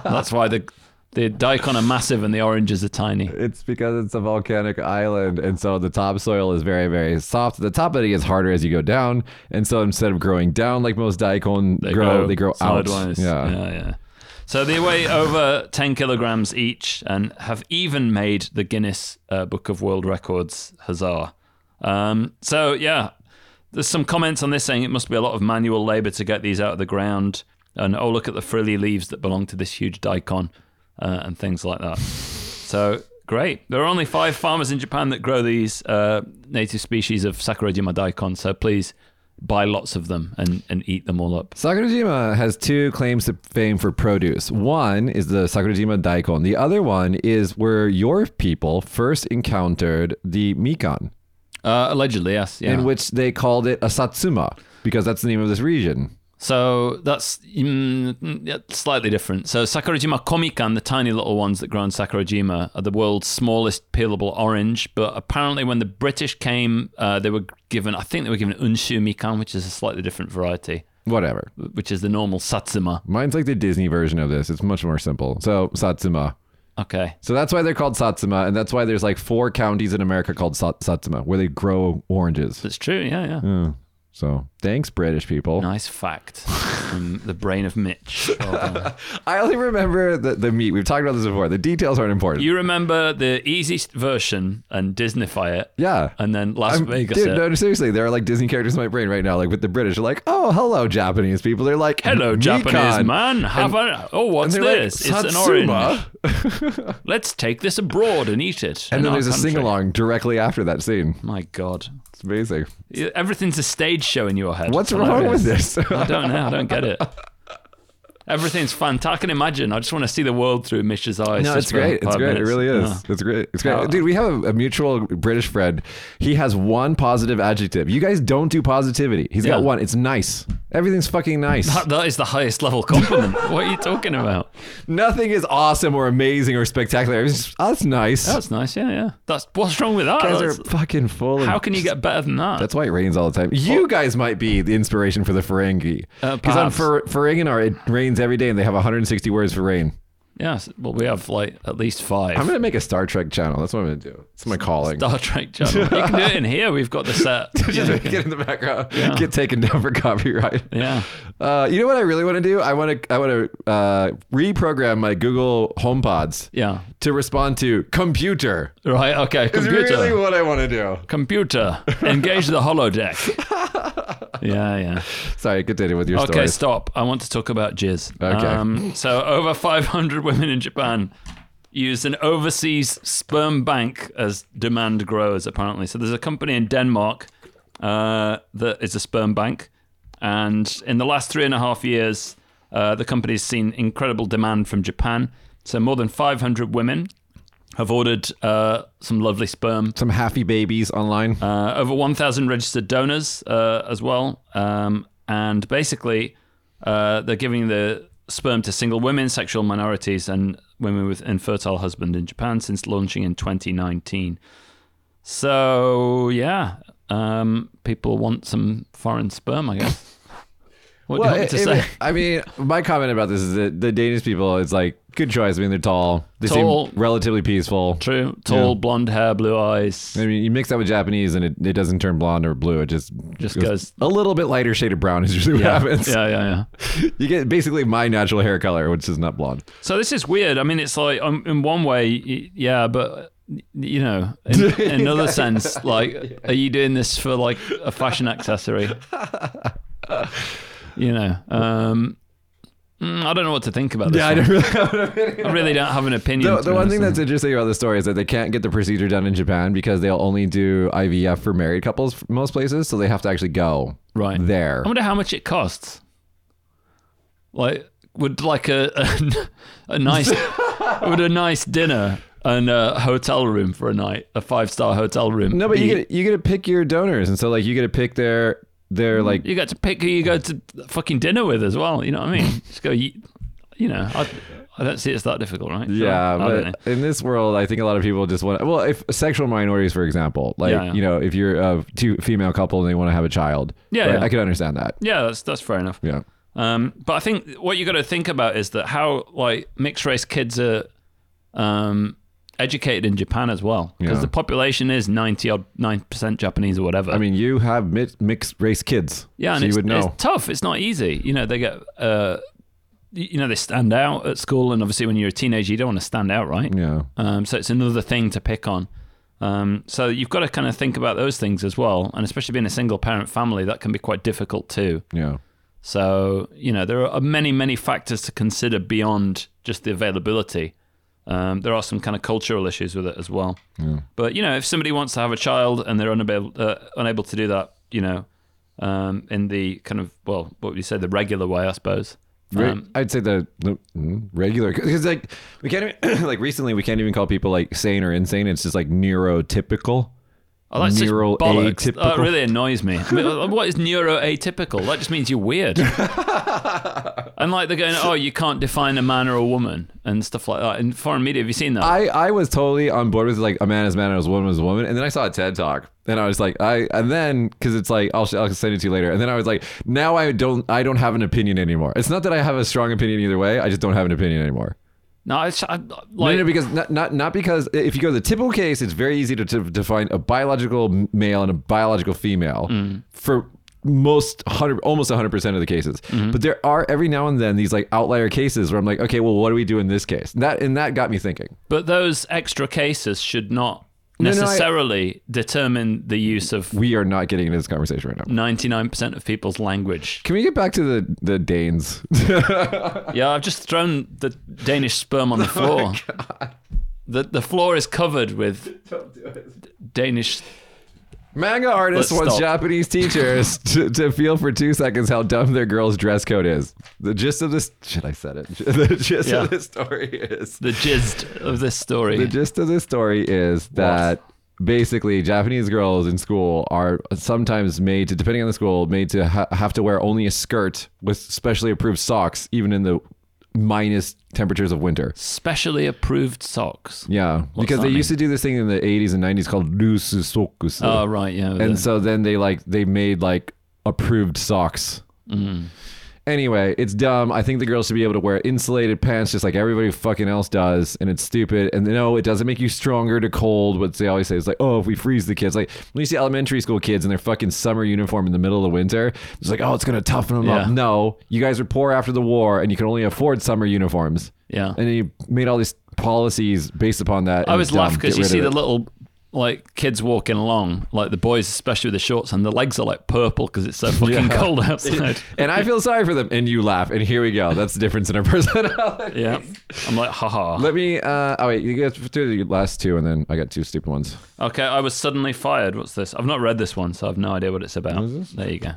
that's why the the daikon are massive and the oranges are tiny. It's because it's a volcanic island, and so the topsoil is very, very soft. The top of it gets harder as you go down, and so instead of growing down like most daikon grow, they grow out. Yeah. yeah, yeah. So they weigh over 10 kilograms each and have even made the Guinness uh, Book of World Records. Huzzah. Um, so, yeah, there's some comments on this saying it must be a lot of manual labor to get these out of the ground. And oh, look at the frilly leaves that belong to this huge daikon uh, and things like that. So, great. There are only five farmers in Japan that grow these uh, native species of Sakurajima daikon. So, please buy lots of them and, and eat them all up. Sakurajima has two claims to fame for produce. One is the Sakurajima daikon. The other one is where your people first encountered the mikan, Uh, allegedly, yes. Yeah. in which they called it a satsuma because that's the name of this region. So that's mm, slightly different. So Sakurajima komikan, the tiny little ones that grow in Sakurajima, are the world's smallest peelable orange. But apparently, when the British came, uh, they were given, I think they were given unshu mikan, which is a slightly different variety, Whatever. which is the normal satsuma. Mine's like the Disney version of this. It's much more simple. So satsuma. Okay. So that's why they're called satsuma, and that's why there's like four counties in America called Sat- satsuma where they grow oranges. That's true. Yeah, yeah. Yeah. So thanks, British people. Nice fact. from the brain of Mitch. Well. I only remember the, the meat. We've talked about this before. The details aren't important. you remember the easiest version and Disneyfy it, yeah. and then Las I'm- Vegas dude, it. no, seriously, there are like Disney characters in my brain right now. Like with the British, like, oh, hello, Japanese people. They're like, Hello, Nikon. Japanese man. Have a oh, what's And they're like, this? it's an orange. Let's take this abroad and eat it. And then there's a country. sing along directly after that scene. My God, It's amazing. everything's a stage show in your head. What's wrong with this? I don't know. I don't get it. Everything's fun. I can imagine. I just want to see the world through Mitch's eyes. No, it's great. It's great. It really is. Yeah. It's great. It's great. Oh. Dude, we have a, mutual British friend. He has one positive adjective. You guys don't do positivity. He's got one. It's nice. Everything's fucking nice. That, that is the highest level compliment. what are you talking about? Nothing is awesome or amazing or spectacular. It's just, oh, that's nice. That's nice. Yeah, yeah. That's what's wrong with that? guys are fucking full how can you get better than that? That's why it rains all the time. You guys might be the inspiration for the Ferengi. Uh, Because on. Fer- Ferenginar, it rains every day and they have 160 words for rain. Yes. Well, we have like at least 5 I'm going to make a Star Trek channel. That's what I'm going to do. It's my calling. Star Trek channel. You can do it in here. We've got the set. Just know, make it in the background. Get taken down for copyright. yeah. Uh, you know what I really want to do? I want to I want to uh, reprogram my Google HomePods Yeah. to respond to computer. Right. Okay. Computer. really what I want to do. Computer. Engage the holodeck. yeah. Yeah. Sorry, continue with your story. Okay, stop. I want to talk about jizz. Okay. Um, so, over 500 women in Japan use an overseas sperm bank as demand grows, apparently. So, there's a company in Denmark uh, that is a sperm bank. And in the last three and a half years, uh, the company's seen incredible demand from Japan. So, more than 500 women have ordered uh, some lovely sperm Some happy babies online. uh, over 1,000 registered donors uh, as well. Um, and basically, uh, they're giving the sperm to single women, sexual minorities, and women with infertile husband in Japan since launching in 2019. So, yeah, um, people want some foreign sperm, I guess. What do you want me to it- say? I mean, my comment about this is that the Danish people, it's like good choice. I mean, they're tall. They Tall. seem relatively peaceful. True. Tall, Yeah. blonde hair, blue eyes. I mean, you mix that with Japanese, and it, it doesn't turn blonde or blue. It just Just goes- a little bit lighter shade of brown is usually what happens. yeah, yeah, yeah. You get basically my natural hair color, which is not blonde. So this is weird. I mean, it's like um, in one way, y- yeah, but y- you know, in, in another sense, like, are you doing this for like a fashion accessory? You know, um, mm, I don't know what to think about this. Yeah, I don't really have an opinion. I really don't have an opinion. The, the one thing that's interesting about the story is that they can't get the procedure done in Japan because they'll only do IVF for married couples most places, so they have to actually go right there. I wonder how much it costs. Like, would like a a, a nice would a nice dinner and a hotel room for a night, a five star hotel room? No, but you be- get you get to pick your donors, and so like you get to pick their their like you get to pick who you go to fucking dinner with as well. You know what I mean? Just go, you, you know. I, I don't see it's that difficult, right? Yeah, but in this world, I think a lot of people just want. To, Well, if sexual minorities, for example, like Yeah, yeah. you know, if you're a two female couple and they want to have a child, Yeah, right, yeah. I can understand that. yeah, that's that's fair enough. Yeah, Um, but I think what you got to think about is that how like mixed race kids are um, educated in Japan as well, because Yeah. the population is ninety odd nine percent Japanese or whatever. I mean, you have mi- mixed race kids, yeah, and so you would know. it's tough. It's not easy. You know, they get. Uh, you know they stand out at school, and obviously when you're a teenager, you don't want to stand out, right? Yeah, Um, so it's another thing to pick on. Um, so you've got to kind of think about those things as well, and especially being a single parent family, that can be quite difficult too. yeah. So you know there are many many factors to consider beyond just the availability. Um, there are some kind of cultural issues with it as well. But you know, if somebody wants to have a child and they're unable uh, unable to do that, you know, um, in the kind of well, what would you say, the regular way, I suppose. Um, I'd say the, the mm, regular because like we can't even, like recently we can't even call people like sane or insane. It's just like neurotypical. Oh, that's Neural bollocks. That really annoys me. I mean, uh, what is neuroatypical? That just means you're weird. and like they're going, oh, you can't define a man or a woman and stuff like that. In foreign media, have you seen that? I, I was totally on board with like a man is a man, and a woman is a woman, and then I saw a TED talk, and I was like, I and then because it's like I'll, I'll send it to you later, and then I was like, now I don't I don't have an opinion anymore. It's not that I have a strong opinion either way. I just don't have an opinion anymore. No, it's I, No, like no, because not, not not because if you go to the typical case, it's very easy to, to define a biological male and a biological female Mm. for most hundred, almost hundred percent of the cases. Mm-hmm. But there are every now and then these like outlier cases where I'm like, okay, well, what do we do in this case? And that and that got me thinking. But those extra cases should not No, no, I- necessarily determine the use of We are not getting into this conversation right now. 99% of people's language. Can we get back to the the Danes? Yeah, I've just thrown the Danish sperm on the oh floor. The the floor is covered with Danish. Manga artists Let's wants stop. Japanese teachers to, to feel for two seconds how dumb their girl's dress code is. The gist of this, shit, I said it. The gist Yeah. of this story is The gist of this story. the gist of this story is that basically Japanese girls in school are sometimes made to, depending on the school, made to ha- have to wear only a skirt with specially approved socks, even in the minus temperatures of winter. Specially approved socks. Yeah, because they mean? used to do this thing in the 80s and 90s called rusu sokusu. Oh, right, yeah. and the- so then they like they made like approved socks. Mm. Anyway, it's dumb. I think the girls should be able to wear insulated pants just like everybody fucking else does, and it's stupid. And no, it doesn't make you stronger to cold. What they always say is like, oh, if we freeze the kids, like when you see elementary school kids in their fucking summer uniform in the middle of the winter, it's like, oh, it's gonna toughen them Yeah. up. No, you guys were poor after the war, and you can only afford summer uniforms. yeah. And you made all these policies based upon that. I was laughing because you see the it. little like kids walking along, like the boys, especially with the shorts, and the legs are like purple because it's so fucking Yeah. cold outside. and I feel sorry for them, and you laugh, and here we go. That's the difference in our personality. yeah, I'm like, haha. Let me. Uh, oh wait, you get through the last two, and then I got two stupid ones. Okay, I was suddenly fired. What's this? I've not read this one, so I've no idea what it's about. There you go.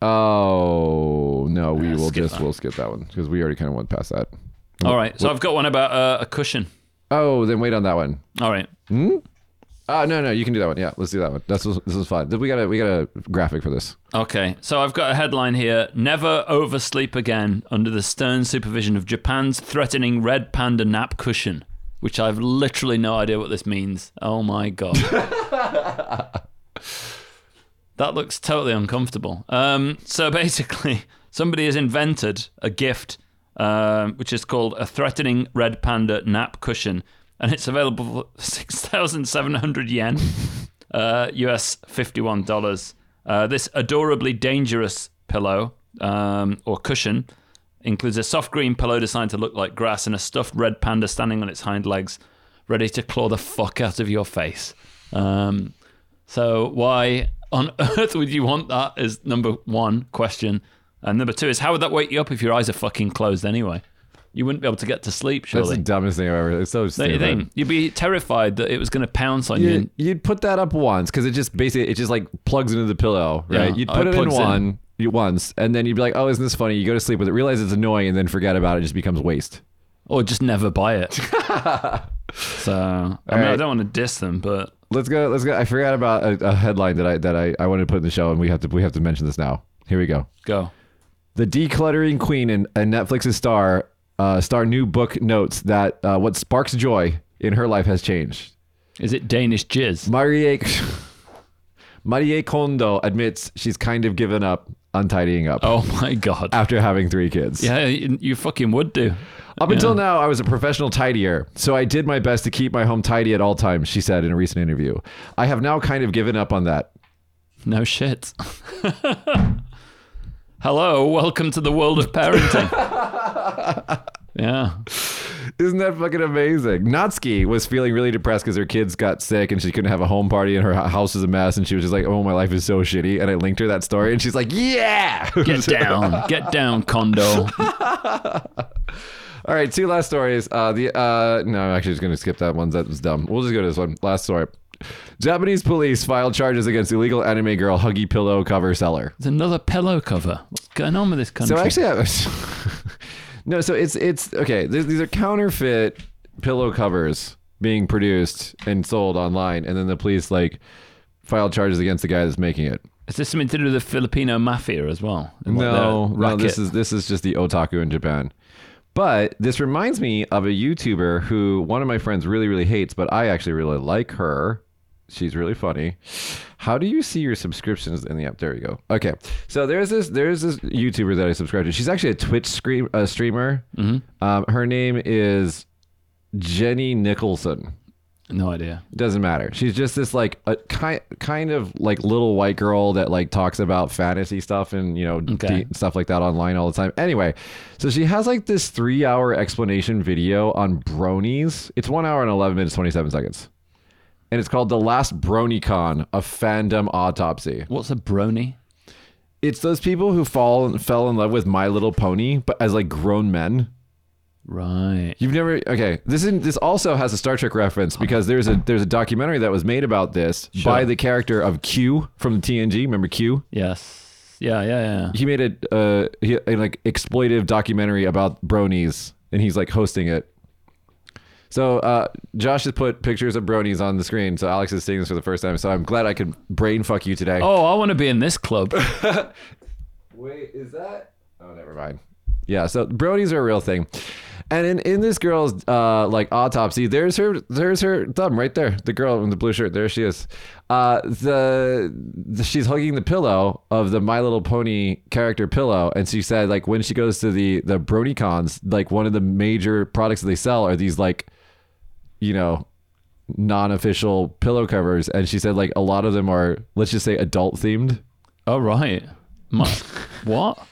Oh no, we Uh, will just that. we'll skip that one because we already kind of went past that. All right, so I've got one about uh, a cushion. Oh, then wait on that one. All right. Hmm? Oh no, no, you can do that one. Yeah, let's do that one. That's this is fine. We got a we got a graphic for this. Okay, so I've got a headline here Never oversleep again under the stern supervision of Japan's threatening red panda nap cushion, which I've literally no idea what this means. Oh my God. that looks totally uncomfortable. Um, so basically, somebody has invented a gift um, which is called a threatening red panda nap cushion, and it's available for 6,700 yen, uh, US $51. Uh, this adorably dangerous pillow um, or cushion includes a soft green pillow designed to look like grass and a stuffed red panda standing on its hind legs, ready to claw the fuck out of your face. Um, so why on earth would you want that? Is number one question, and number two is how would that wake you up if your eyes are fucking closed anyway? You wouldn't be able to get to sleep, surely. That's the dumbest thing I've ever. It's so Don't you stupid. think? You'd be terrified that it was going to pounce on you. You, you'd put that up once because it just basically it just like plugs into the pillow, right? Yeah. You'd Oh, put it it in plugs in. one you once, and then you'd be like, "Oh, isn't this funny?" You go to sleep with it, realize it's annoying, and then forget about it. It just becomes waste. or just never buy it. so I mean, I right. don't want to diss them, but Let's go. Let's go. I forgot about a, a headline that I that I, I wanted to put in the show, and we have to we have to mention this now. Here we go. go. The decluttering queen and, and Netflix's star uh, star new book notes that uh, what sparks joy in her life has changed. Is it Danish jizz? Marie Marie Kondo admits she's kind of given up on tidying up Oh my god. after having three kids. Yeah, you, you fucking would do. Up until now, I was a professional tidier, so I did my best to keep my home tidy at all times, she said in a recent interview. I have now kind of given up on that. No shit. Hello, welcome to the world of parenting. yeah. Isn't that fucking amazing? Natsuki was feeling really depressed because her kids got sick and she couldn't have a home party and her house was a mess and she was just like, "Oh, my life is so shitty." And I linked her that story and she's like, "Yeah, Get down. Get down, Kondo. All right, two last stories. Uh, the uh, no, I'm actually just gonna skip that one. That was dumb. We'll just go to this one. Last story. Japanese police filed charges against illegal anime girl Huggy pillow cover seller. It's another pillow cover. What's going on with this country? So actually, I was no. So it's it's okay. These, these are counterfeit pillow covers being produced and sold online, and then the police like filed charges against the guy that's making it. is this something to do with the Filipino mafia as well? No, no. This is this is just the otaku in Japan. But this reminds me of a YouTuber who one of my friends really really hates, but I actually really like her. She's really funny. How do you see your subscriptions in the app? There you go. Okay, so there's this there's this YouTuber that I subscribe to. She's actually a Twitch scream, uh, streamer. Um, her name is Jenny Nicholson. No idea. Doesn't matter. She's just this like a kind kind of like little white girl that like talks about fantasy stuff and you know Okay. de- stuff like that online all the time. Anyway, so she has like this three hour explanation video on bronies. It's one hour and eleven minutes twenty seven seconds, and it's called "The Last BronyCon: A Fandom Autopsy." What's a brony? It's those people who fall fell in love with My Little Pony, but as like grown men. Right. You've never okay. This is this also has a Star Trek reference because there's a there's a documentary that was made about this Sure. by the character of Q from the TNG. Remember Q? Yes. Yeah, yeah, yeah. He made a uh he, a, like exploitive documentary about bronies, and he's like hosting it. So uh, Josh has put pictures of bronies on the screen. So Alex is seeing this for the first time. So I'm glad I could brain fuck you today. Oh, I want to be in this club. Wait, is that? Oh, never mind. Yeah, so bronies are a real thing. And in, in this girl's uh, like autopsy, there's her there's her thumb right there. The girl in the blue shirt, there she is. Uh, the, the she's hugging the pillow of the My Little Pony character pillow, and she said like when she goes to the the BronyCons, like one of the major products that they sell are these like, you know, non-official pillow covers, and she said like a lot of them are let's just say adult themed. oh, right. My, what?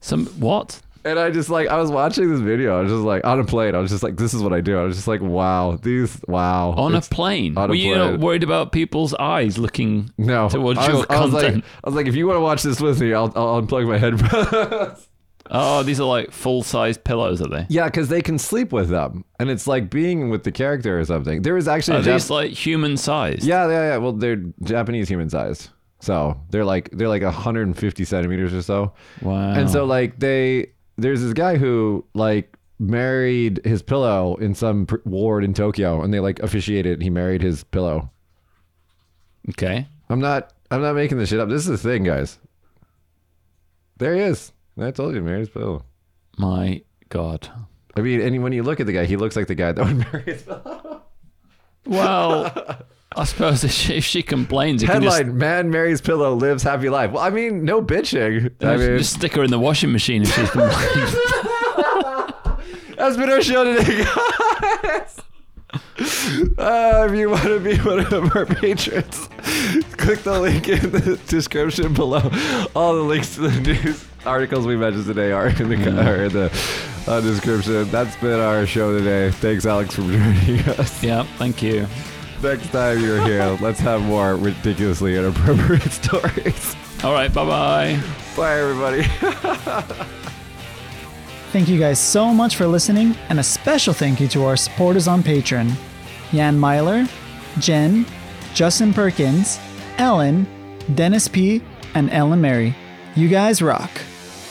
Some what? And I just like I was watching this video. I was just like on a plane. I was just like, this is what I do. I was just like, wow, these wow. On a plane? on a Were you not plane. worried about people's eyes looking no towards I was, your I was like, content? I was like, if you want to watch this with me, I'll, I'll unplug my headphones. Oh, these are like full size pillows, are they? yeah, because they can sleep with them, and it's like being with the character or something. There was actually Are a Jap- these like human size? yeah, yeah, yeah. Well, they're Japanese human size, so they're like they're like 150 centimeters or so. Wow. And so like they there's this guy who like married his pillow in some pr- ward in Tokyo and they like officiated he married his pillow. Okay. I'm not I'm not making this shit up. This is the thing, guys. There he is. I told you, his pillow. My God. I mean, and when you look at the guy, he looks like the guy that would marry his pillow. Well, I suppose if she, if she complains, you can just, Headline: Man marries pillow, lives happy life. Well, I mean, no bitching. I mean, just stick her in the washing machine if she's complaining. That's been our show today, guys. Uh, if you want to be one of our patrons, click the link in the description below. All the links to the news articles we mentioned today are in the, are in the uh, description. That's been our show today. Thanks, Alex, for joining us. yeah, thank you. Next time you're here, let's have more ridiculously inappropriate stories. All right, bye bye. Bye, everybody. Thank you guys so much for listening, and a special thank you to our supporters on Patreon Jan Myler, Jen, Justin Perkins, Ellen, Dennis P., and Ellen Mary. You guys rock.